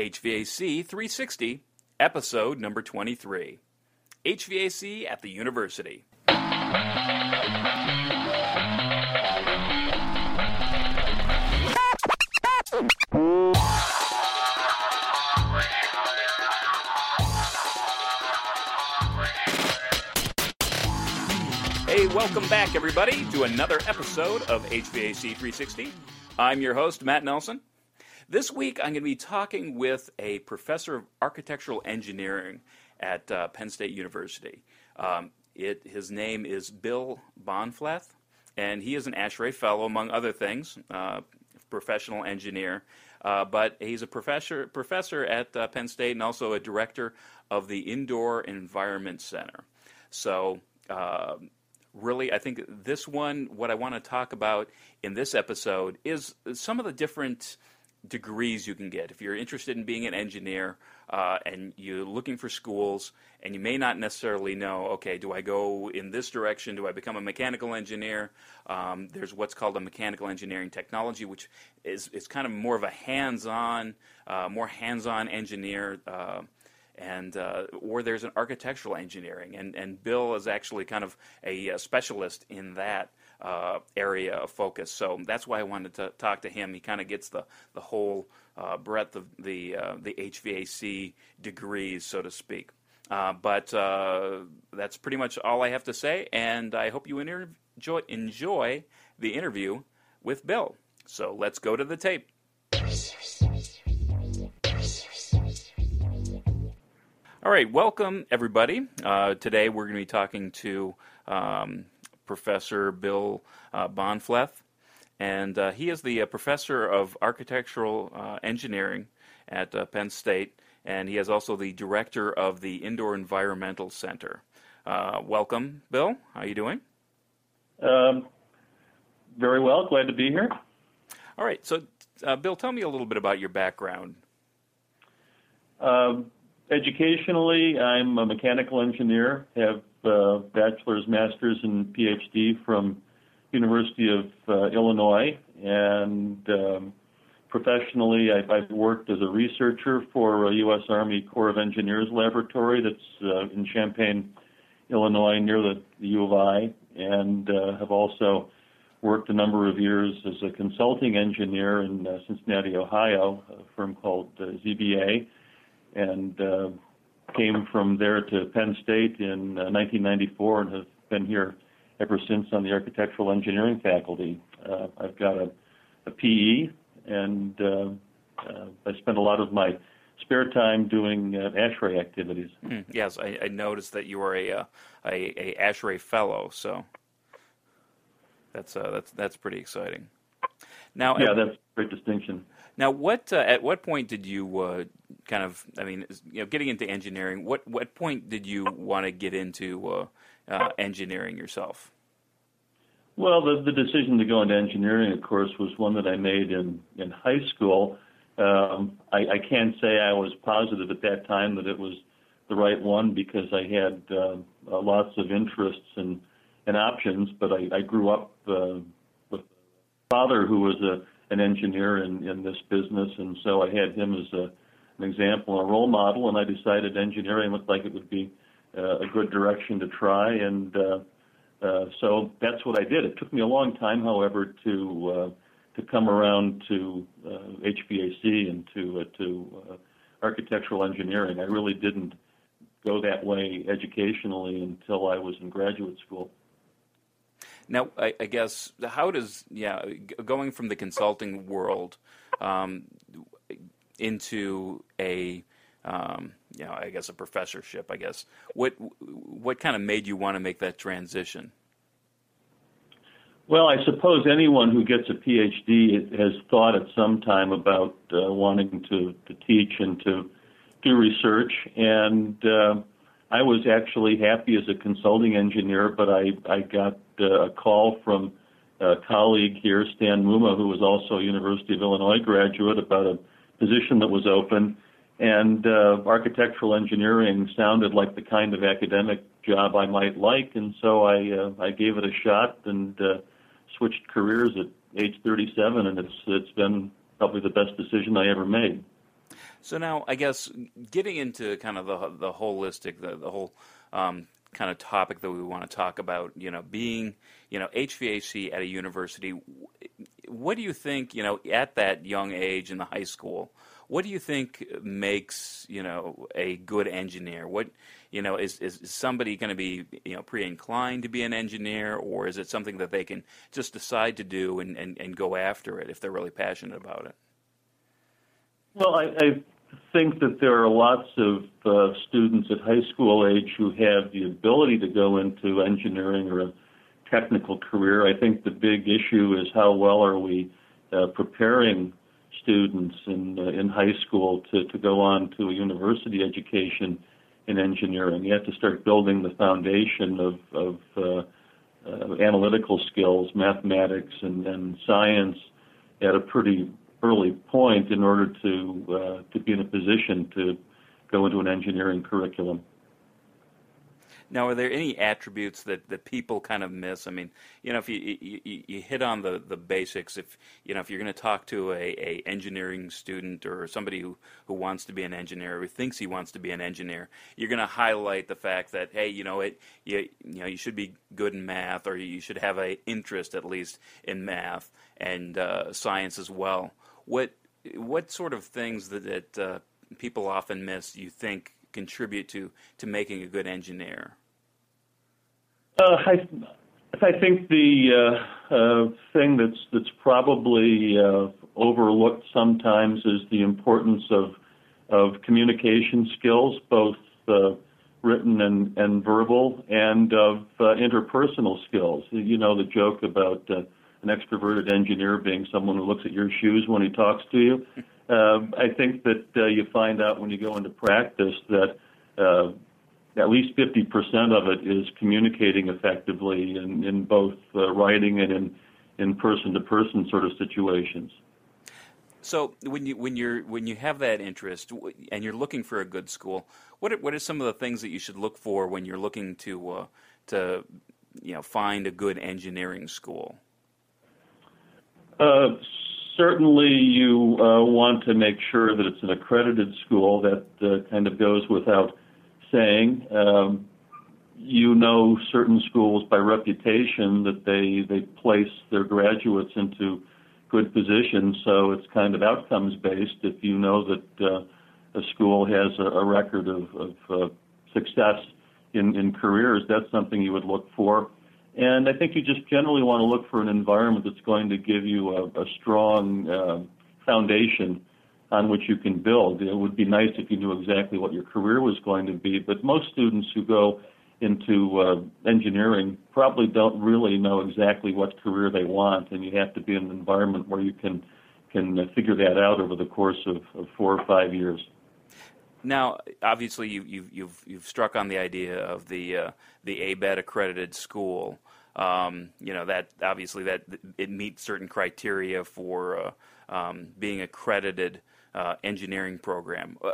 HVAC 360, episode number 23. HVAC at the University. Hey, welcome back, everybody, to another episode of HVAC 360. I'm your host, Matt Nelson. This week, I'm going to be talking with a professor of architectural engineering at uh, Penn State University. Um, it, his name is Bill Bahnfleth, and he is an ASHRAE Fellow, among other things, uh, professional engineer. Uh, but he's a professor professor at uh, Penn State and also a director of the Indoor Environment Center. So uh, really, I think this one, what I want to talk about in this episode is some of the different degrees you can get. If you're interested in being an engineer uh, and you're looking for schools and you may not necessarily know, okay, do I go in this direction? Do I become a mechanical engineer? Um, there's what's called a mechanical engineering technology, which is, is kind of more of a hands-on, uh, more hands-on engineer. Uh, and uh, or there's an architectural engineering, and, and Bill is actually kind of a, a specialist in that uh, area of focus. So that's why I wanted to talk to him. He kind of gets the the whole uh, breadth of the uh, the HVAC degrees, so to speak. Uh, but uh, that's pretty much all I have to say, and I hope you enjoy enjoy the interview with Bill. So let's go to the tape. All right, welcome everybody. Uh, today we're going to be talking to um, Professor Bill uh, Bahnfleth, and uh, he is the uh, professor of architectural uh, engineering at uh, Penn State, and he is also the director of the Indoor Environmental Center. welcome, Bill. How are you doing? Um, very well. Glad to be here. All right. So, Bill, tell me a little bit about your background. Um, educationally, I'm a mechanical engineer, have uh, bachelor's, master's, and PhD from University of uh, Illinois, and um, professionally, I've, I've, worked as a researcher for a U.S. Army Corps of Engineers laboratory that's uh, in Champaign, Illinois, near the, the U of I, and uh, have also worked a number of years as a consulting engineer in uh, Cincinnati, Ohio, a firm called uh, ZBA and uh, came from there to Penn State in uh, 1994 and have been here ever since on the architectural engineering faculty. Uh, I've got a, a PE, and uh, uh, I spend a lot of my spare time doing uh, ASHRAE activities. Mm, yes, I, I, noticed that you are a, uh, a, a ASHRAE fellow, so that's uh, that's that's pretty exciting. Now, yeah, that's a great distinction. Now, what uh, at what point did you uh, kind of? I mean, you know, getting into engineering. What what point did you want to get into uh, uh, engineering yourself? Well, the the decision to go into engineering, of course, was one that I made in in high school. Um, I, I can't say I was positive at that time that it was the right one because I had uh, lots of interests and and options. But I, I grew up uh, with a father who was a an engineer in, in this business, and so I had him as a, an example and a role model, and I decided engineering looked like it would be uh, a good direction to try, and uh, uh, so that's what I did. It took me a long time, however, to uh, to come around to uh, HVAC and to uh, to uh, architectural engineering. I really didn't go that way educationally until I was in graduate school. Now, I, I, guess how does yeah going from the consulting world um, into a um, you know I guess a professorship I guess what what kind of made you want to make that transition? Well, I suppose anyone who gets a PhD has thought at some time about uh, wanting to, to teach and to do research, and uh, I was actually happy as a consulting engineer, but I, I got uh, a call from a colleague here, Stan Mumma, who was also a University of Illinois graduate, about a position that was open. And uh, architectural engineering sounded like the kind of academic job I might like, and so I uh, I gave it a shot and uh, switched careers at age 37, and it's it's been probably the best decision I ever made. So now, I guess getting into kind of the the holistic, the the whole um, kind of topic that we want to talk about, you know, being you know HVAC at a university. What do you think, you know, at that young age in the high school? What do you think makes you know a good engineer? What you know is is somebody going to be you know pre-inclined to be an engineer, or is it something that they can just decide to do and, and, and go after it if they're really passionate about it? Well, I, I think that there are lots of uh, students at high school age who have the ability to go into engineering or a technical career. I think the big issue is how well are we uh, preparing students in uh, in high school to to go on to a university education in engineering. You have to start building the foundation of of uh, uh, analytical skills, mathematics, and, and science at a pretty early point in order to uh, to be in a position to go into an engineering curriculum. Now, are there any attributes that, that people kind of miss? I mean, you know, if you you, you hit on the, the basics, if you know, if you're going to talk to a, a engineering student or somebody who, who wants to be an engineer or thinks he wants to be an engineer, you're going to highlight the fact that hey, you know, it you you know, you should be good in math or you should have an interest at least in math and uh, science as well. What what sort of things that, that uh, people often miss? You think contribute to to making a good engineer? Uh, I, I think the uh, uh, thing that's that's probably uh, overlooked sometimes is the importance of of communication skills, both uh, written and, and verbal, and of uh, interpersonal skills. You know the joke about an extroverted engineer being someone who looks at your shoes when he talks to you. Uh, I think that uh, you find out when you go into practice that uh, at least 50% of it is communicating effectively in, in both uh, writing and in, in person-to-person sort of situations. So when you when you're when you have that interest and you're looking for a good school, what are, what are some of the things that you should look for when you're looking to uh, to you know find a good engineering school? Uh, certainly, you uh, want to make sure that it's an accredited school. That uh, kind of goes without saying. Um, you know certain schools by reputation that they they place their graduates into good positions, so it's kind of outcomes based. If you know that uh, a school has a, a record of, of uh, success in, in careers, that's something you would look for. And I think you just generally want to look for an environment that's going to give you a, a strong uh, foundation on which you can build. It would be nice if you knew exactly what your career was going to be, but most students who go into uh, engineering probably don't really know exactly what career they want, and you have to be in an environment where you can can figure that out over the course of, of four or five years. Now, obviously, you, you've you've you've struck on the idea of the uh, the ABET accredited school. Um, you know that obviously that it meets certain criteria for uh, um, being accredited uh, engineering program. Uh,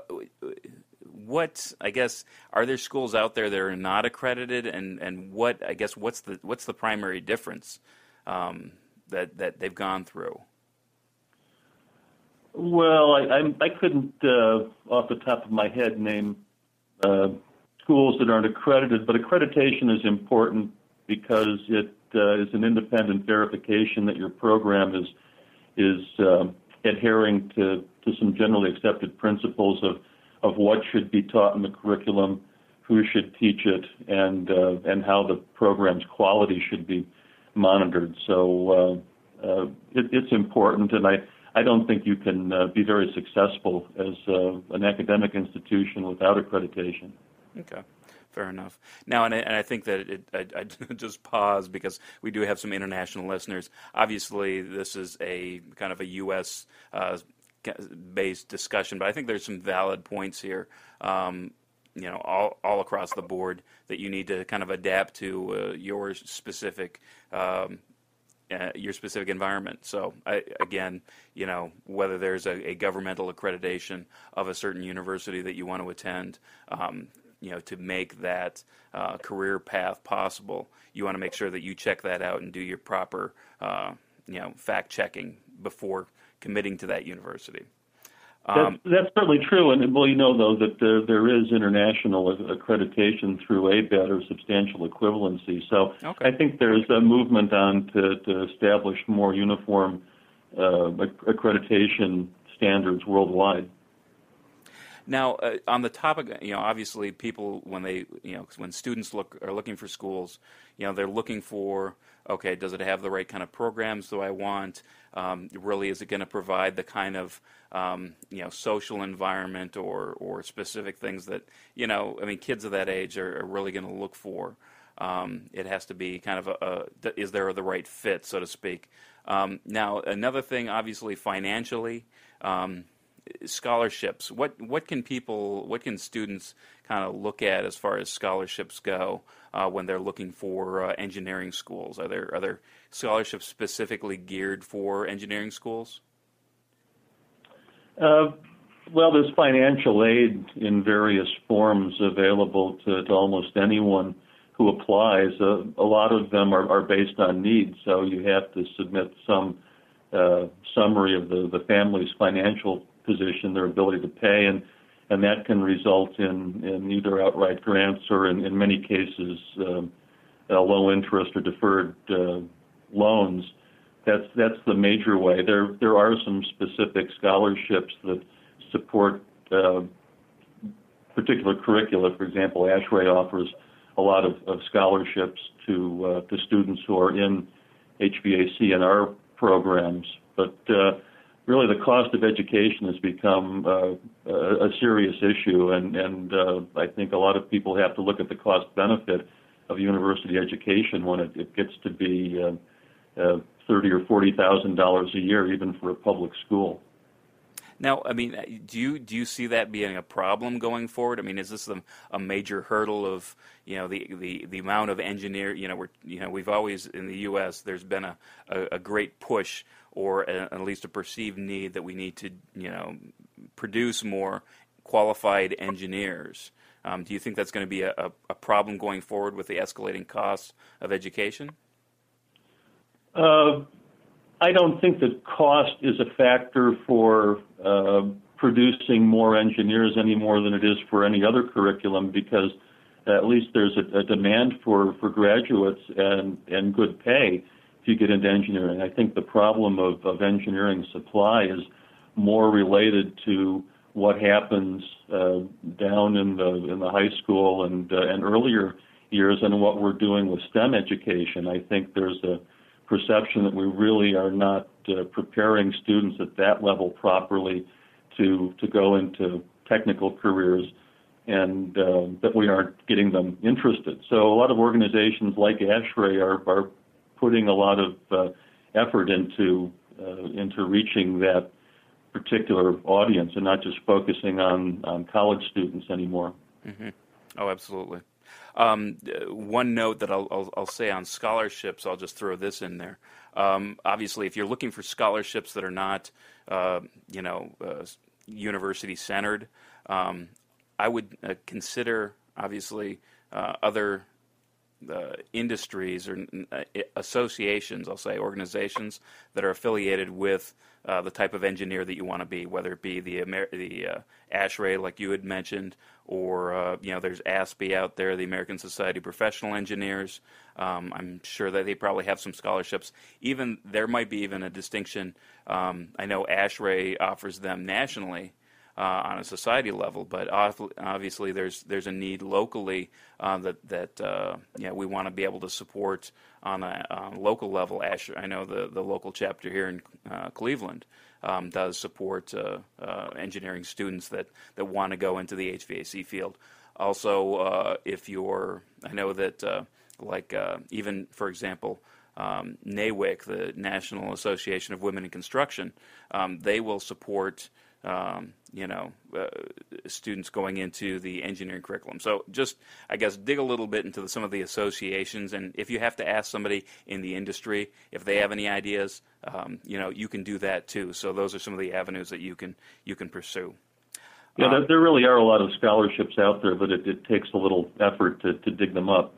what I guess are there schools out there that are not accredited, and, and what I guess what's the what's the primary difference um, that that they've gone through? Well, I I, I couldn't uh, off the top of my head name uh, schools that aren't accredited, but accreditation is important because it uh, is an independent verification that your program is is um, adhering to, to some generally accepted principles of, of what should be taught in the curriculum, who should teach it, and, uh, and how the program's quality should be monitored. So uh, uh, it, it's important, and I, I don't think you can uh, be very successful as uh, an academic institution without accreditation. Okay. Fair enough. Now, and I, and I think that it, I, I just pause because we do have some international listeners. Obviously, this is a kind of a U.S. Uh, based discussion, but I think there's some valid points here. Um, you know, all all across the board that you need to kind of adapt to uh, your specific. Um, uh, your specific environment. So, I, again, you know, whether there's a, a, governmental accreditation of a certain university that you want to attend, um, you know to make that uh, career path possible, you want to make sure that you check that out and do your proper uh, you know fact checking before committing to that university. Um, that's, that's, certainly true, and well, you know though that there, there is international accreditation through ABET or substantial equivalency. So okay. I think there's a movement on to, to establish more uniform uh, accreditation standards worldwide. Now, uh, on the topic, you know, obviously, people when they, you know, when students look are looking for schools, you know, they're looking for, okay, does it have the right kind of programs do I want? Um, really, is it going to provide the kind of, um, you know, social environment or or specific things that, you know, I mean, kids of that age are, are really going to look for. Um, it has to be kind of a, a, is there the right fit, so to speak. Um, now, another thing, obviously, financially. Um, scholarships. What what can people, what can students kind of look at as far as scholarships go uh, when they're looking for uh, engineering schools? Are there are there scholarships specifically geared for engineering schools? Uh, well, there's financial aid in various forms available to, to almost anyone who applies. Uh, a lot of them are, are based on needs, so you have to submit some uh, summary of the, the family's financial position, their ability to pay, and and that can result in, in either outright grants or in, in many cases um, uh, low interest or deferred uh, loans. That's that's the major way. There there are some specific scholarships that support uh, particular curricula. For example, ASHRAE offers a lot of, of scholarships to uh, to students who are in HVAC and our programs, but uh, really the cost of education has become uh, a, serious issue, and, and uh, I think a lot of people have to look at the cost benefit of university education when it, it gets to be uh, uh, thirty or forty thousand dollars a year, even for a public school. Now, I mean, do you do you see that being a problem going forward? I mean, is this a, a major hurdle of you know the, the, the amount of engineer? You know, we're you know we've always in the U.S. There's been a, a, a great push or a, at least a perceived need that we need to, you know, produce more qualified engineers. Um, do you think that's going to be a, a, problem going forward with the escalating costs of education? Uh, I don't think that cost is a factor for uh, producing more engineers any more than it is for any other curriculum because at least there's a, a demand for, for graduates and, and good pay if you get into engineering. I think the problem of, of engineering supply is more related to what happens uh, down in the in the high school and uh, and earlier years and what we're doing with STEM education. I think there's a perception that we really are not uh, preparing students at that level properly to to go into technical careers and uh, that we aren't getting them interested. So a lot of organizations like ASHRAE are, are putting a lot of uh, effort into uh, into reaching that particular audience and not just focusing on, on college students anymore. Mm-hmm. Oh, absolutely. Um, one note that I'll, I'll, I'll, say on scholarships, I'll just throw this in there. Um, obviously, if you're looking for scholarships that are not, uh, you know, uh, university centered, um, I would uh, consider obviously uh, other industries or uh, associations, I'll say organizations that are affiliated with uh, the type of engineer that you want to be, whether it be the Amer- the uh, ASHRAE like you had mentioned, or uh, you know there's ASPE out there, the American Society of Professional Engineers. Um, I'm sure that they probably have some scholarships. Even there might be even a distinction. Um, I know ASHRAE offers them nationally uh, on a society level. But obviously, there's there's a need locally uh, that that uh, yeah we want to be able to support on a, on a local level. Ash, I know the the local chapter here in uh, Cleveland. Um, does support uh, uh, engineering students that, that want to go into the HVAC field. Also, if you're, I know that like even for example, um, NAWIC, the National Association of Women in Construction, um, they will support um, you know, uh, students going into the engineering curriculum. So just, I guess, dig a little bit into the, some of the associations, and if you have to ask somebody in the industry if they have any ideas, um, you know, you can do that too. So those are some of the avenues that you can you can pursue. Yeah, um, there really are a lot of scholarships out there, but it, it takes a little effort to, to dig them up.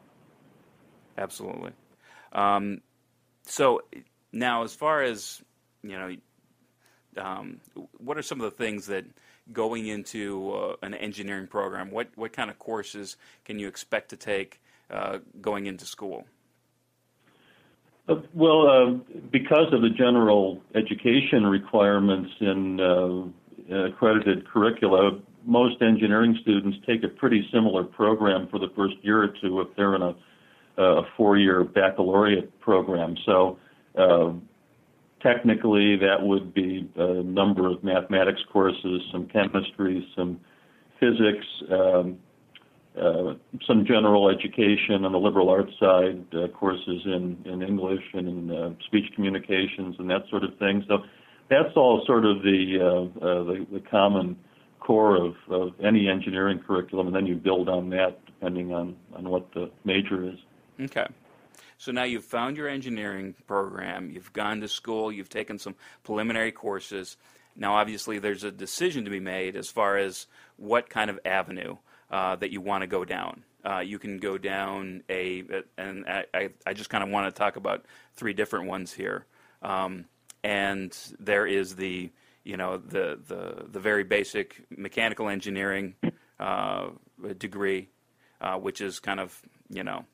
Um, what are some of the things that going into uh, an engineering program? What what kind of courses can you expect to take uh, going into school? Uh, well, uh, because of the general education requirements in uh, accredited curricula, most engineering students take a pretty similar program for the first year or two if they're in a, a four-year baccalaureate program. So uh, technically, that would be a number of mathematics courses, some chemistry, some physics, um, uh, some general education on the liberal arts side, uh, courses in, in English and in uh, speech communications and that sort of thing. So that's all sort of the, uh, uh, the, the common core of, of any engineering curriculum, and then you build on that depending on, on what the major is. Okay. So now you've found your engineering program, you've gone to school, you've taken some preliminary courses. Now, obviously, there's a decision to be made as far as what kind of avenue uh, that you want to go down. Uh, you can go down a, and I, I just kind of want to talk about three different ones here. Um, and there is the, you know, the the the very basic mechanical engineering uh, degree, uh, which is kind of, you know,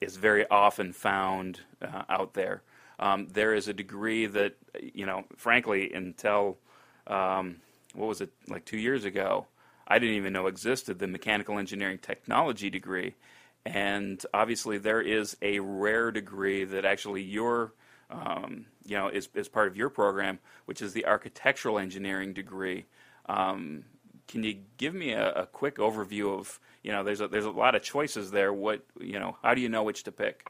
is very often found uh, out there. Um, there is a degree that, you know, frankly, until um, what was it like two years ago, I didn't even know existed the mechanical engineering technology degree. And obviously, there is a rare degree that actually your um, you know, is, is part of your program, which is the architectural engineering degree. Um, can you give me a, a, quick overview of, you know, there's a, there's a lot of choices there. What, you know, how do you know which to pick?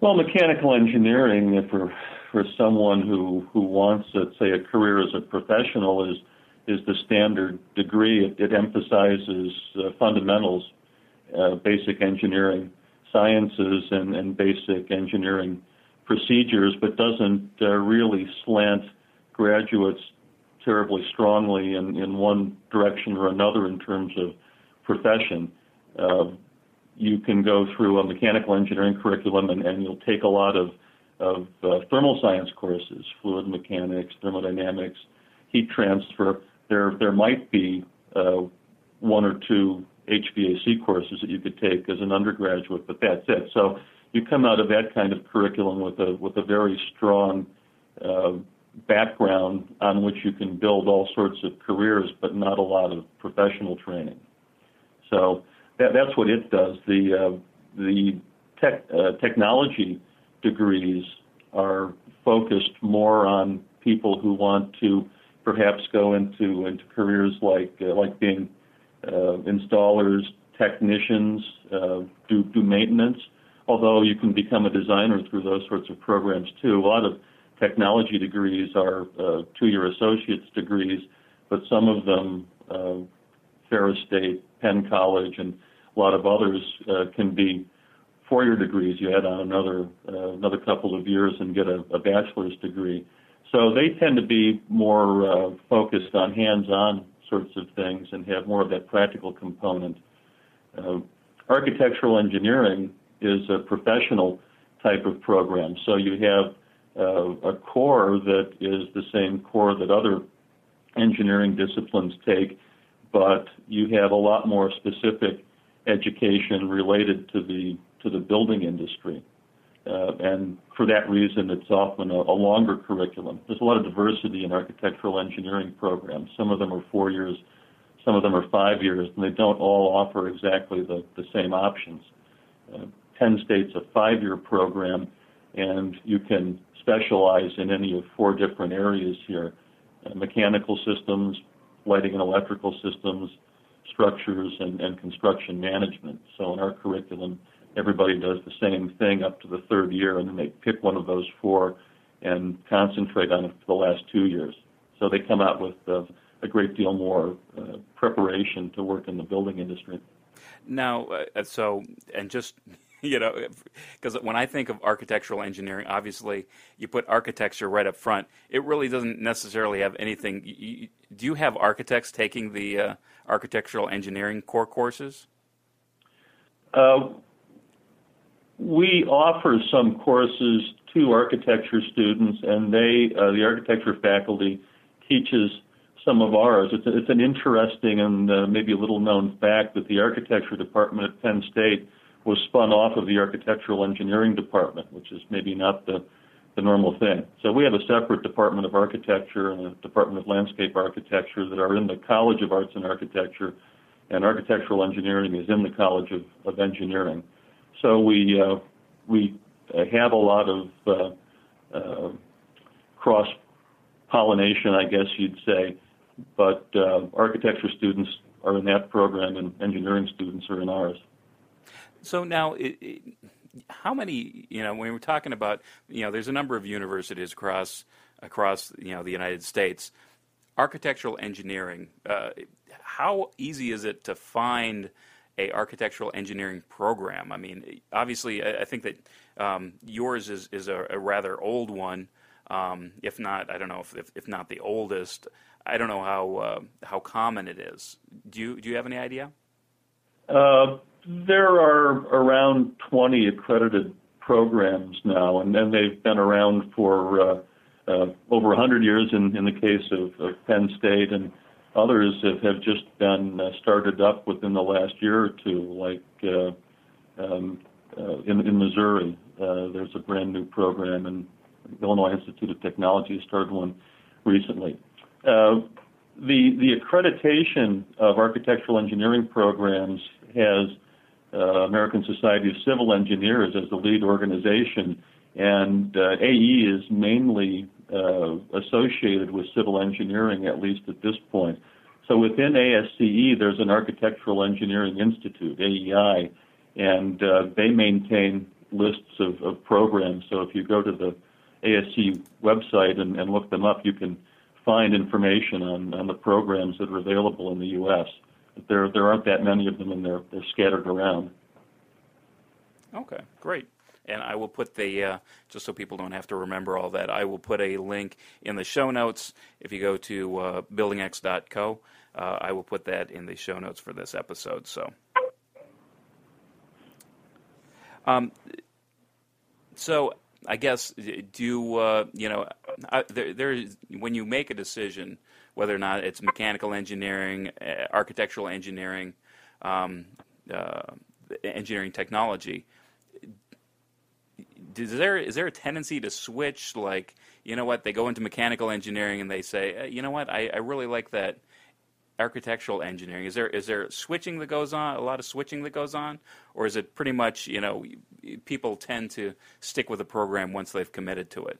Well, mechanical engineering, for for someone who who wants, let's say, a career as a professional, is is the standard degree. It, it emphasizes uh, fundamentals, uh, basic engineering sciences, and, and basic engineering procedures, but doesn't uh, really slant graduates terribly strongly in, in one direction or another in terms of profession. Uh, you can go through a mechanical engineering curriculum and, and you'll take a lot of, of uh, thermal science courses, fluid mechanics, thermodynamics, heat transfer. There, there might be uh, one or two HVAC courses that you could take as an undergraduate, but that's it. So you come out of that kind of curriculum with a with a very strong uh, background on which you can build all sorts of careers, but not a lot of professional training. So that, that's what it does. The uh, the tech, uh, technology degrees are focused more on people who want to perhaps go into into careers like uh, like being uh, installers, technicians, uh, do do maintenance although you can become a designer through those sorts of programs too. A lot of technology degrees are uh, two-year associate's degrees, but some of them, uh, Ferris State, Penn College, and a lot of others uh, can be four-year degrees. You add on another uh, another couple of years and get a, a bachelor's degree. So they tend to be more uh, focused on hands-on sorts of things and have more of that practical component. Uh, architectural engineering is a professional type of program. So you have a core that is the same core that other engineering disciplines take, but you have a lot more specific education related to the to the building industry. Uh, and for that reason, it's often a, a, longer curriculum. There's a lot of diversity in architectural engineering programs. Some of them are four years, some of them are five years, and they don't all offer exactly the, the same options. Uh, Penn State's a five-year program, and you can specialize in any of four different areas here: uh, mechanical systems, lighting and electrical systems, structures, and, and construction management. So in our curriculum, everybody does the same thing up to the third year, and then they pick one of those four and concentrate on it for the last two years. So they come out with uh, a great deal more uh, preparation to work in the building industry. Now, uh, so and just you know, because when I think of architectural engineering, obviously you put architecture right up front. It really doesn't necessarily have anything. You, do you have architects taking the uh, architectural engineering core courses? Uh, we offer some courses to architecture students, and they, uh, the architecture faculty, teaches some of ours. It's, it's an interesting and uh, maybe a little known fact that the architecture department at Penn State was spun off of the architectural engineering department, which is maybe not the the normal thing. So we have a separate Department of Architecture and a Department of Landscape Architecture that are in the College of Arts and Architecture, and architectural engineering is in the College of, of Engineering. So we uh, we have a lot of uh, uh, cross pollination, I guess you'd say, but uh, architecture students are in that program, and engineering students are in ours. So now, it, it, how many? You know, when we're talking about, you know, there's a number of universities across across you know the United States. Architectural engineering. Uh, how easy is it to find a architectural engineering program? I mean, obviously, I, I think that um, yours is is a, a rather old one. Um, if not, I don't know if, if, if not the oldest. I don't know how uh, how common it is. Do you do you have any idea? Uh, there are around 20 accredited programs now, and then they've been around for uh, uh, over 100 years in, in the case of, of Penn State, and others have, have just been uh, started up within the last year or two, like uh, um, uh, in, in Missouri. Uh, there's a brand new program, and Illinois Institute of Technology started one recently. Uh, the the accreditation of architectural engineering programs has American Society of Civil Engineers as the lead organization, and uh, AE is mainly uh, associated with civil engineering, at least at this point. So within ASCE, there's an Architectural Engineering Institute, AEI, and uh, they maintain lists of, of, programs. So if you go to the ASCE website and, and look them up, you can find information on, on the programs that are available in the U.S there there aren't that many of them, and they're they're scattered around. Okay, great. And I will put the uh, just so people don't have to remember all that. I will put a link in the show notes. If you go to uh, buildingx.co, uh, I will put that in the show notes for this episode. So, um, so I guess do uh, you know I, there, there when you make a decision whether or not it's mechanical engineering, uh, architectural engineering, um, uh, engineering technology. Is there is there a tendency to switch? Like, you know what, they go into mechanical engineering and they say, uh, you know what, I, I really like that architectural engineering. Is there is there switching that goes on? A lot of switching that goes on, or is it pretty much you know people tend to stick with a program once they've committed to it?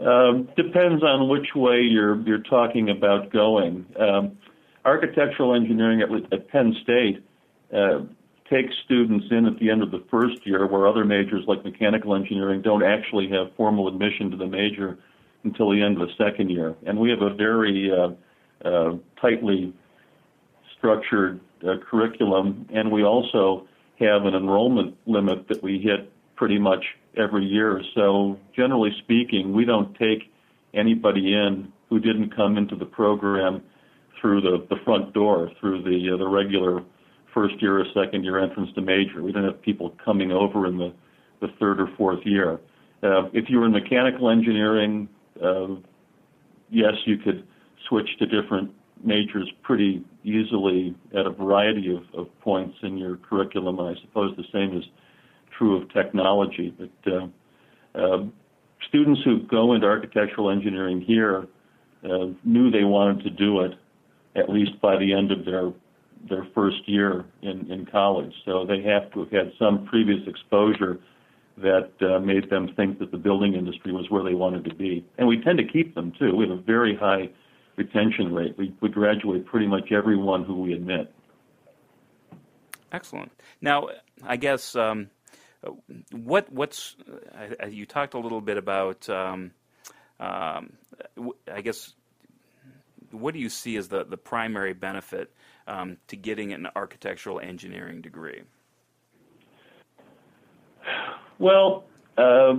Um, depends on which way you're you're talking about going. Um, architectural engineering at, at Penn State uh, takes students in at the end of the first year, where other majors like mechanical engineering don't actually have formal admission to the major until the end of the second year. And we have a very uh, uh, tightly structured uh, curriculum, and we also have an enrollment limit that we hit pretty much every year. So generally speaking, we don't take anybody in who didn't come into the program through the, the front door, through the uh, the regular first year or second year entrance to major. We don't have people coming over in the, the third or fourth year. Uh, if you were in mechanical engineering, uh, yes, you could switch to different majors pretty easily at a variety of, of points in your curriculum, and I suppose the same is true of technology. But uh, students who go into architectural engineering here uh, knew they wanted to do it at least by the end of their their first year in, in college. So they have to have had some previous exposure that uh, made them think that the building industry was where they wanted to be. And we tend to keep them too. We have a very high retention rate. We, we graduate pretty much everyone who we admit. Excellent. Now, I guess um, what what's uh, you talked a little bit about? Um, um, I guess what do you see as the the primary benefit um, to getting an architectural engineering degree? Well, uh,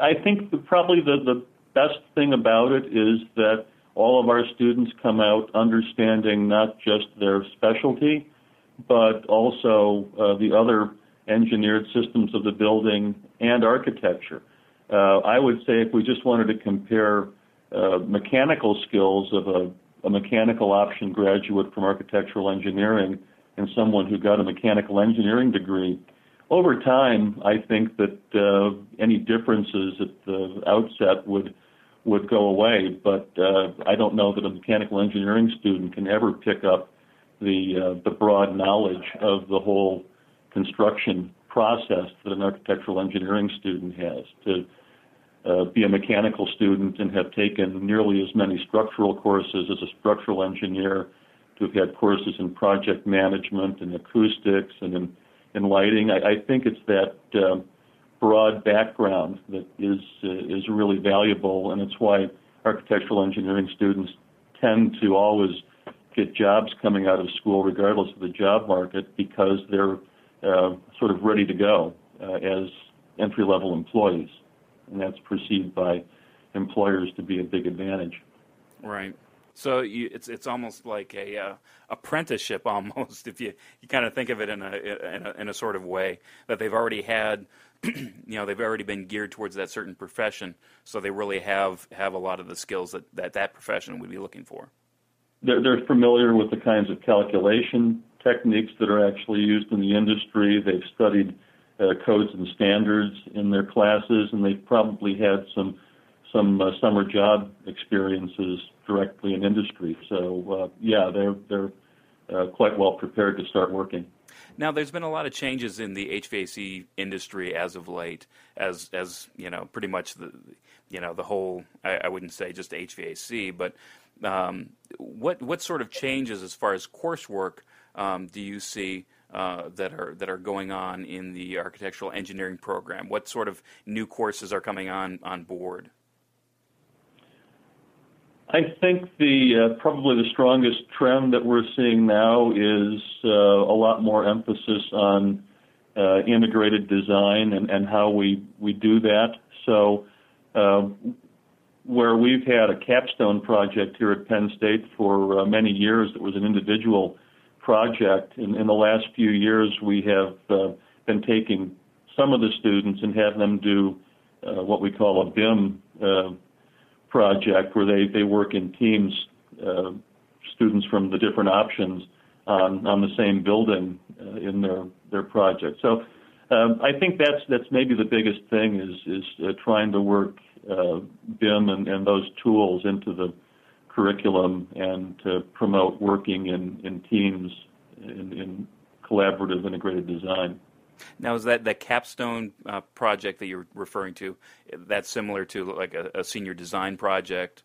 I think the, probably the, the best thing about it is that all of our students come out understanding not just their specialty, but also uh, the other engineered systems of the building and architecture. Uh, I would say if we just wanted to compare uh, mechanical skills of a, a mechanical option graduate from architectural engineering and someone who got a mechanical engineering degree, over time, I think that uh, any differences at the outset would would go away. But uh, I don't know that a mechanical engineering student can ever pick up the uh, the broad knowledge of the whole construction process that an architectural engineering student has. To uh, be a mechanical student and have taken nearly as many structural courses as a structural engineer, to have had courses in project management and acoustics and in, in lighting. I, I think it's that uh, broad background that is uh, is really valuable, and it's why architectural engineering students tend to always get jobs coming out of school, regardless of the job market, because they're sort of ready to go uh, as entry level employees, and that's perceived by employers to be a big advantage. Right. So you, it's it's almost like a uh, apprenticeship almost if you, you kind of think of it in a, in a in a sort of way that they've already had you know they've already been geared towards that certain profession so they really have have a lot of the skills that that, that profession would be looking for. They're, they're familiar with the kinds of calculation techniques that are actually used in the industry. They've studied uh, codes and standards in their classes, and they've probably had some some uh, summer job experiences directly in industry. So uh, yeah, they're they're uh, quite well prepared to start working. Now, there's been a lot of changes in the HVAC industry as of late, as as you know, pretty much the you know the whole. I, I wouldn't say just HVAC, but um, what what sort of changes as far as coursework um, do you see uh, that are that are going on in the architectural engineering program? What sort of new courses are coming on on board? I think the uh, probably the strongest trend that we're seeing now is uh, a lot more emphasis on uh, integrated design and, and how we, we do that. So, uh, where we've had a capstone project here at Penn State for uh, many years that was an individual project, in, in the last few years we have uh, been taking some of the students and have them do what we call a BIM project where they, they work in teams, uh, students from the different options on, on the same building uh, in their, their project. So um, I think that's, that's maybe the biggest thing is, is uh, trying to work uh, BIM and, and those tools into the curriculum and to promote working in, in teams in, in collaborative integrated design. Now, is that the capstone uh, project that you're referring to? That's similar to like a, a senior design project.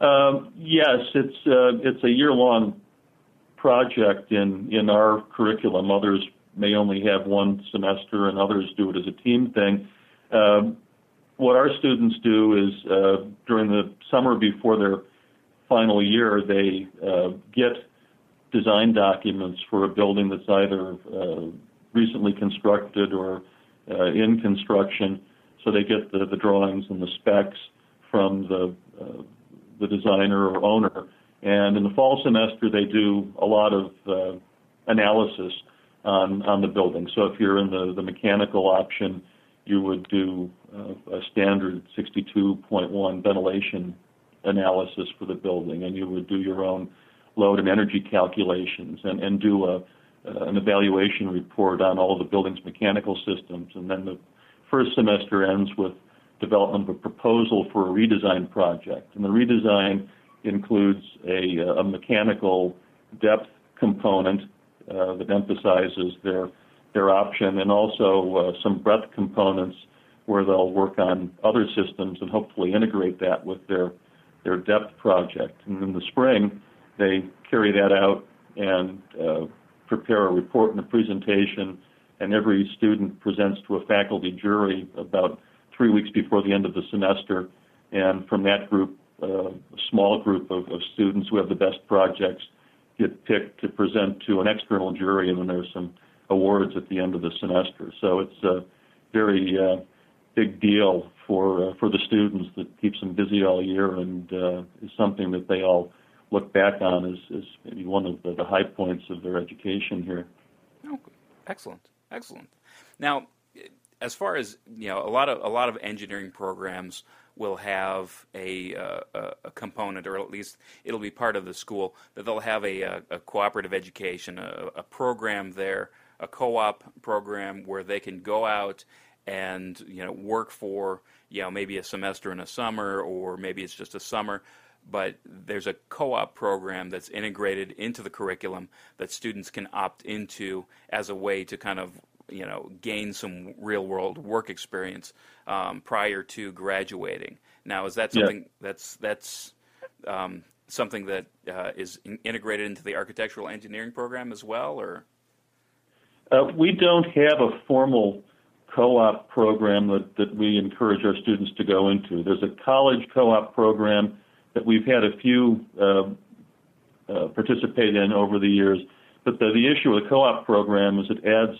Um, yes, it's uh, it's a year long project in in our curriculum. Others may only have one semester, and others do it as a team thing. Um, what our students do is uh, during the summer before their final year, they uh, get design documents for a building that's either uh, recently constructed or uh, in construction, so they get the, the drawings and the specs from the uh, the designer or owner. And in the fall semester, they do a lot of uh, analysis on on the building. So if you're in the the mechanical option, you would do uh, a standard 62.1 ventilation analysis for the building, and you would do your own load and energy calculations and, and do a, uh, an evaluation report on all the building's mechanical systems, and then the first semester ends with development of a proposal for a redesign project. And the redesign includes a, a mechanical depth component uh, that emphasizes their their option, and also uh, some breadth components where they'll work on other systems and hopefully integrate that with their their depth project. And in the spring, they carry that out and uh, prepare a report and a presentation, and every student presents to a faculty jury about three weeks before the end of the semester. And from that group, uh, a small group of, of students who have the best projects get picked to present to an external jury, and then there's some awards at the end of the semester. So it's a very uh, big deal for uh, for the students that keeps them busy all year, and uh, is something that they all look back on as, as maybe one of the, the high points of their education here. Oh, excellent, excellent. Now, as far as you know, a lot of a lot of engineering programs will have a, uh, a component, or at least it'll be part of the school that they'll have a, a, a cooperative education, a, a program there, a co-op program where they can go out and you know work for you know maybe a semester in a summer, or maybe it's just a summer but there's a co-op program that's integrated into the curriculum that students can opt into as a way to kind of you know gain some real world work experience um, prior to graduating. Now, is that something yeah. that's that's um, something that uh, is in- integrated into the architectural engineering program as well, or? Uh, we don't have a formal co-op program that, that we encourage our students to go into. There's a college co-op program that we've had a few uh, uh, participate in over the years, but the, the issue with the co-op program is it adds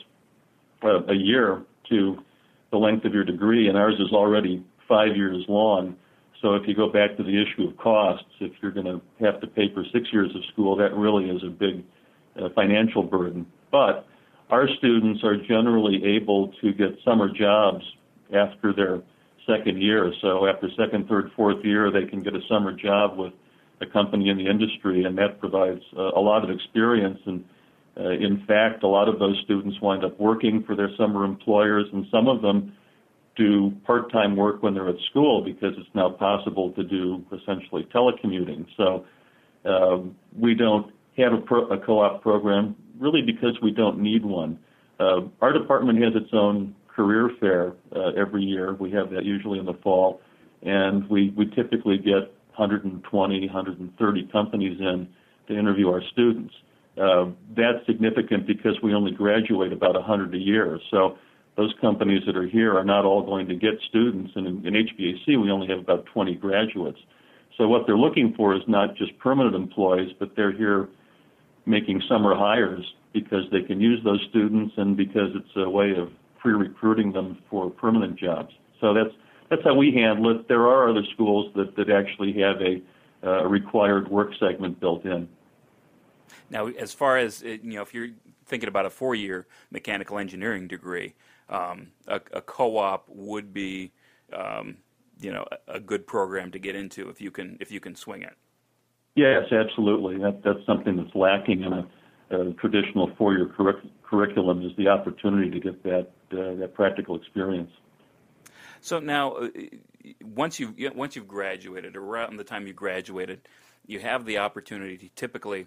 uh, a year to the length of your degree, and ours is already five years long. So if you go back to the issue of costs, if you're going to have to pay for six years of school, that really is a big uh, financial burden. But our students are generally able to get summer jobs after their second year. So after second, third, fourth year, they can get a summer job with a company in the industry, and that provides uh, a lot of experience and uh, in fact, a lot of those students wind up working for their summer employers, and some of them do part-time work when they're at school because it's now possible to do essentially telecommuting. So um, we don't have a, pro- a, co-op program really because we don't need one. Uh, our department has its own career fair uh, every year. We have that usually in the fall, and we, we typically get 120, 130 companies in to interview our students. Uh, that's significant because we only graduate about 100 a year. So those companies that are here are not all going to get students. And in, in HVAC, we only have about 20 graduates. So what they're looking for is not just permanent employees, but they're here making summer hires because they can use those students and because it's a way of pre-recruiting them for permanent jobs. So that's that's how we handle it. There are other schools that, that actually have a, uh, required work segment built in. Now, as far as you know, if you're thinking about a four-year mechanical engineering degree, um, a, a, co-op would be, um, you know, a, a, good program to get into if you can if you can swing it. Yes, absolutely. That, that's something that's lacking in a, a traditional four-year curric- curriculum is the opportunity to get that uh, that practical experience. So now, uh, once you once you've graduated, or around the time you graduated, you have the opportunity to typically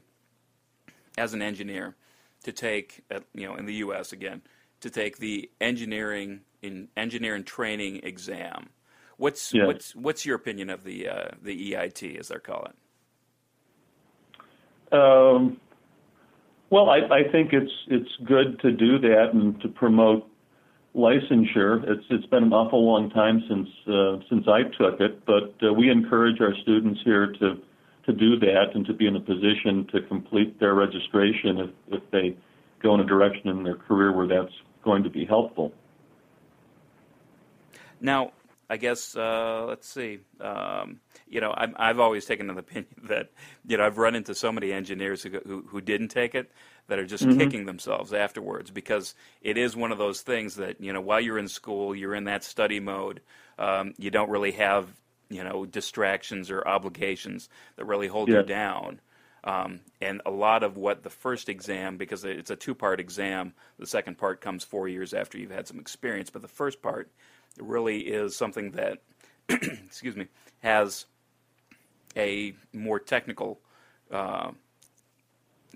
as an engineer to take, you know, in the U.S. again, to take the engineering in engineering training exam. What's yes. what's what's your opinion of the uh, the EIT as they're calling it? Um, well, I, I think it's it's good to do that and to promote licensure. It's it's been an awful long time since uh, since I took it, but uh, we encourage our students here to to do that and to be in a position to complete their registration if, if they go in a direction in their career where that's going to be helpful. Now, I guess uh, let's see. Um, you know, i have always taken an opinion that you know I've run into so many engineers who who, who didn't take it that are just mm-hmm. kicking themselves afterwards because it is one of those things that you know while you're in school, you're in that study mode. Um, you don't really have you know distractions or obligations that really hold yeah. you down. Um, and a lot of what the first exam, because it's a two-part exam, the second part comes four years after you've had some experience. But the first part really is something that, excuse me, has a more technical, uh,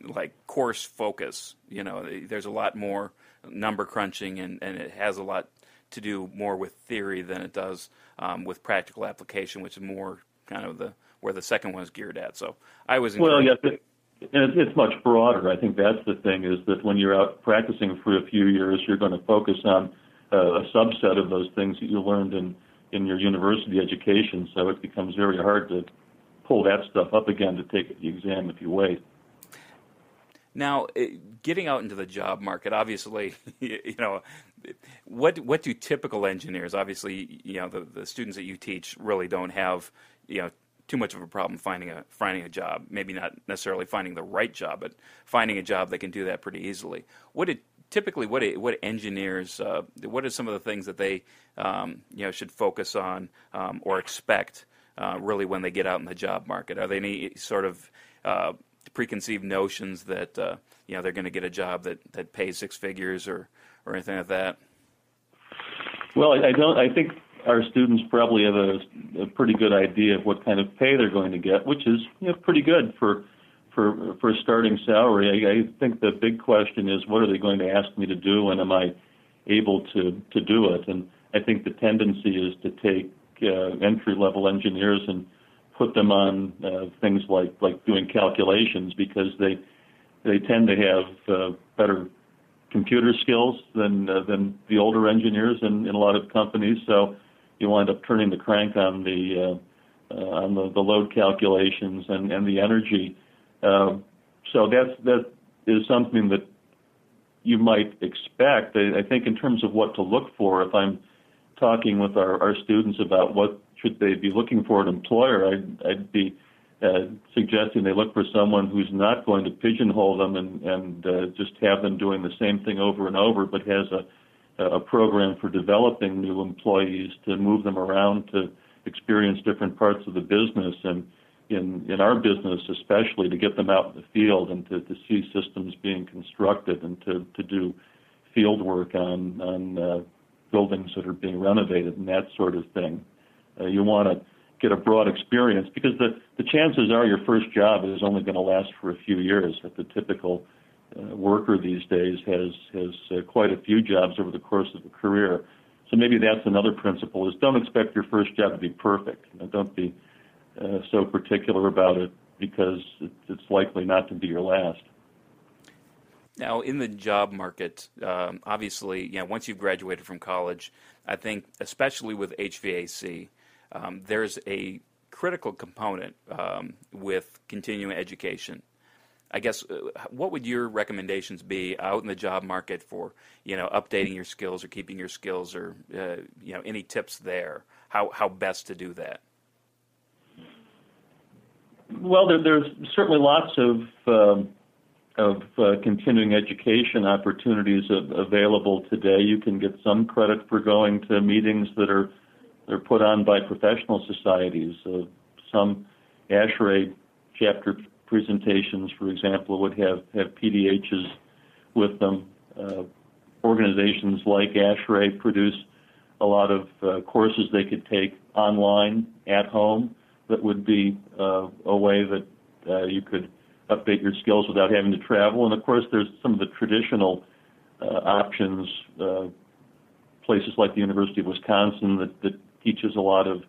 like course focus. You know, there's a lot more number crunching, and, and it has a lot to do more with theory than it does um, with practical application, which is more kind of the where the second one is geared at. So I was well, yes, it, it's much broader. I think that's the thing is that when you're out practicing for a few years, you're going to focus on a subset of those things that you learned in in your university education. So it becomes very hard to pull that stuff up again to take the exam if you wait. Now, eh, getting out into the job market, obviously, you know, what what do typical engineers? Obviously, you know, the, the students that you teach really don't have, you know, too much of a problem finding a finding a job. Maybe not necessarily finding the right job, but finding a job they can do that pretty easily. What did typically, what what engineers, uh, what are some of the things that they um, you know should focus on um, or expect uh, really when they get out in the job market? Are there any sort of uh, preconceived notions that uh, you know they're going to get a job that, that pays six figures or or anything like that? Well, I don't. I think our students probably have a, a pretty good idea of what kind of pay they're going to get, which is you know, pretty good for for for a starting salary. I, I think the big question is what are they going to ask me to do, and am I able to to do it? And I think the tendency is to take uh, entry level engineers and put them on uh, things like like doing calculations because they they tend to have uh, better computer skills than uh, than the older engineers in, in a lot of companies. So you wind up turning the crank on the uh, uh, on the, the load calculations and, and the energy. Uh, so that's that is something that you might expect. I, I think in terms of what to look for, if I'm talking with our, our students about what should they be looking for an employer, I'd, I'd be uh, suggesting they look for someone who's not going to pigeonhole them and, and uh, just have them doing the same thing over and over, but has a a program for developing new employees to move them around to experience different parts of the business and in in our business especially to get them out in the field and to, to see systems being constructed and to, to do field work on on uh, buildings that are being renovated and that sort of thing. Uh, you want to get a broad experience because the the chances are your first job is only going to last for a few years. At the typical uh, worker these days has has uh, quite a few jobs over the course of a career. So maybe that's another principle: is don't expect your first job to be perfect. You know, don't be uh, so particular about it because it's likely not to be your last. Now, in the job market, um, obviously, you know, once you've graduated from college, I think, especially with HVAC, um, there's a critical component um, with continuing education. I guess uh, what would your recommendations be out in the job market for you know updating your skills or keeping your skills or uh, you know any tips there? How how best to do that? Well, there, there's certainly lots of um, of uh, continuing education opportunities available today. You can get some credit for going to meetings that are they're put on by professional societies. Uh, some ASHRAE chapter presentations, for example, would have, have PDHs with them. Uh, organizations like ASHRAE produce a lot of uh, courses they could take online at home that would be uh, a way that uh, you could update your skills without having to travel. And of course, there's some of the traditional uh, options, uh, places like the University of Wisconsin that, that teaches a lot of,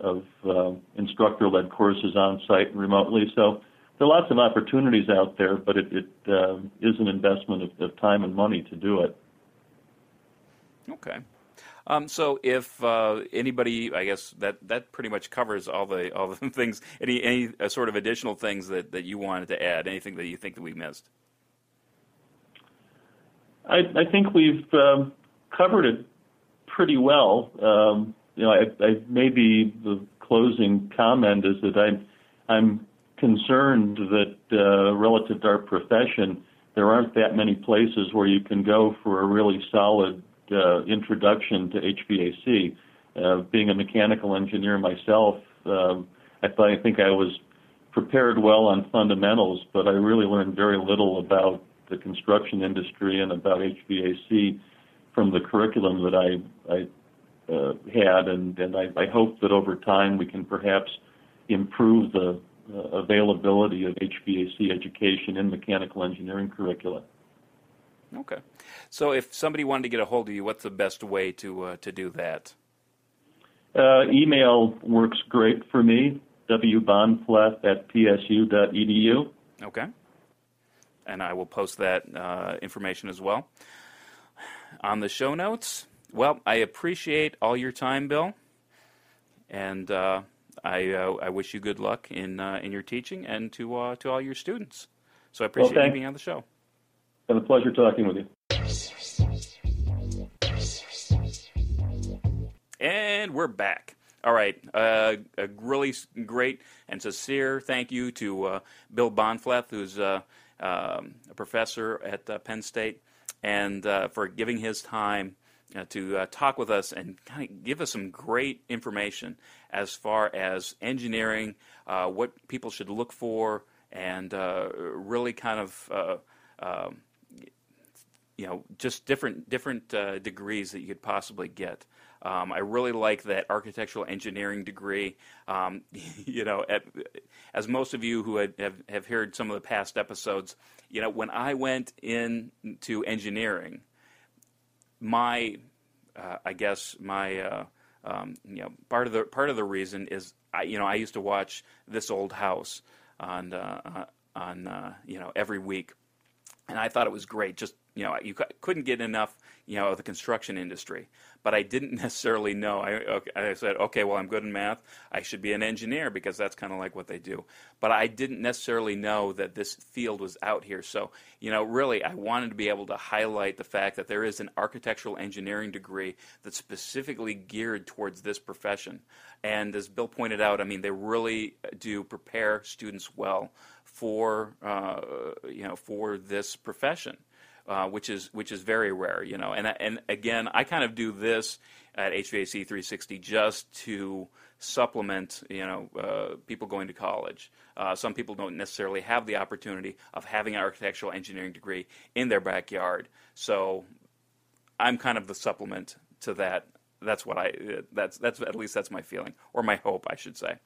of instructor-led courses on site and remotely. So there are lots of opportunities out there, but it, it uh, is an investment of, of, time and money to do it. Okay. Um, so if uh, anybody, I guess that, that pretty much covers all the all the things. Any any uh, sort of additional things that, that you wanted to add? Anything that you think that we missed? I, I think we've um, covered it pretty well. Um, you know, I, I, maybe the closing comment is that I'm I'm concerned that uh, relative to our profession, there aren't that many places where you can go for a really solid uh, introduction to HVAC. Uh, being a mechanical engineer myself, um, I thought I think I was prepared well on fundamentals, but I really learned very little about the construction industry and about HVAC from the curriculum that I, I uh, had, and, and I, I hope that over time we can perhaps improve the uh, availability of HVAC education in mechanical engineering curricula. Okay. So if somebody wanted to get a hold of you, what's the best way to uh, to do that? Uh, email works great for me. wbahnfleth at psu.edu. Okay. And I will post that uh, information as well on the show notes. Well, I appreciate all your time, Bill, and uh, I, uh, I wish you good luck in uh, in your teaching and to uh, to all your students. So I appreciate well, you being on the show. It's been a pleasure talking with you. And we're back. All right, uh, a really great and sincere thank you to uh, Bill Bahnfleth, who's uh, um, a professor at Penn State and uh, for giving his time uh, to uh, talk with us and kind of give us some great information as far as engineering, uh, what people should look for, and uh, really kind of. Uh, um, you know, just different different uh, degrees that you could possibly get. Um, I really like that architectural engineering degree. Um, you know, at, as most of you who had, have, have heard some of the past episodes, you know, when I went into engineering, my, uh, I guess my, uh, um, you know, part of the part of the reason is, I, you know, I used to watch This Old House on uh, on uh, you know every week, and I thought it was great. Just you know, you couldn't get enough, you know, of the construction industry. But I didn't necessarily know. I, I said, okay, well, I'm good in math. I should be an engineer because that's kind of like what they do. But I didn't necessarily know that this field was out here. So, you know, really, I wanted to be able to highlight the fact that there is an architectural engineering degree that's specifically geared towards this profession. And as Bill pointed out, I mean, they really do prepare students well for, uh, you know, for this profession. Uh, which is which is very rare, you know. And and again, I kind of do this at HVAC 360 just to supplement, you know, uh, people going to college. Uh, some people don't necessarily have the opportunity of having an architectural engineering degree in their backyard, so I'm kind of the supplement to that. That's what I. That's that's at least that's my feeling or my hope, I should say.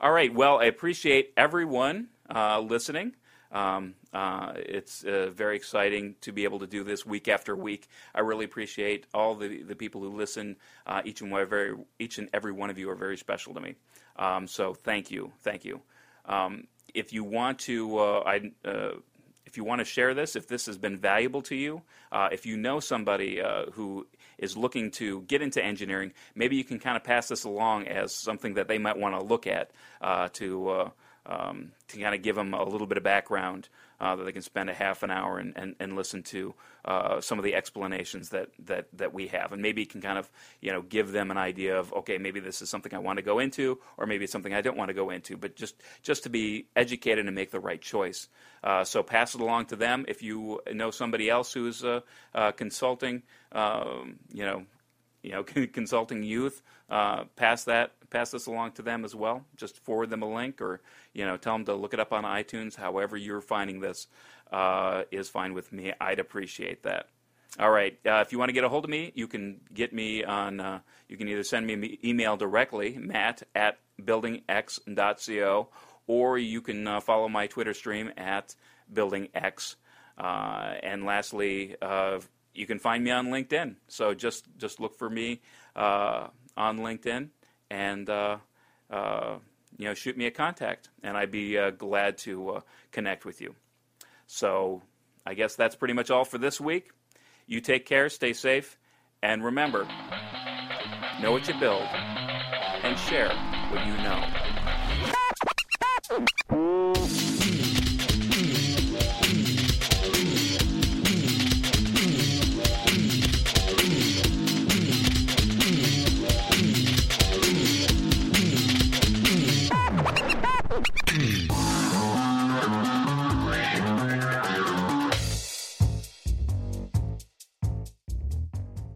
All right. Well, I appreciate everyone uh, listening. Um, uh, it's uh, very exciting to be able to do this week after week. I really appreciate all the, the people who listen. Uh, each and every each and every one of you are very special to me. Um, so thank you, thank you. Um, if you want to, uh, I, uh, if you want to share this, if this has been valuable to you, uh, if you know somebody who is looking to get into engineering, maybe you can kind of pass this along as something that they might want to look at to um, to kind of give them a little bit of background uh, that they can spend a half an hour and, and, and listen to uh, some of the explanations that, that, that we have. And maybe it can kind of you know give them an idea of, okay, maybe this is something I want to go into, or maybe it's something I don't want to go into, but just, just to be educated and make the right choice. Uh, so pass it along to them. If you know somebody else who's uh, uh, consulting, um, you know, you know, consulting youth, uh, pass that, pass this along to them as well. Just forward them a link, or you know, tell them to look it up on iTunes. However, you're finding this uh, is fine with me. I'd appreciate that. All right. Uh, if you want to get a hold of me, you can get me on. Uh, you can either send me an email directly, Matt at buildingx.co, or you can uh, follow my Twitter stream at buildingx. Uh, and lastly, you can find me on LinkedIn. So just just look for me uh, on LinkedIn and uh, uh, you know shoot me a contact, and I'd be uh, glad to uh, connect with you. So I guess that's pretty much all for this week. You take care, stay safe, and remember, know what you build and share what you know.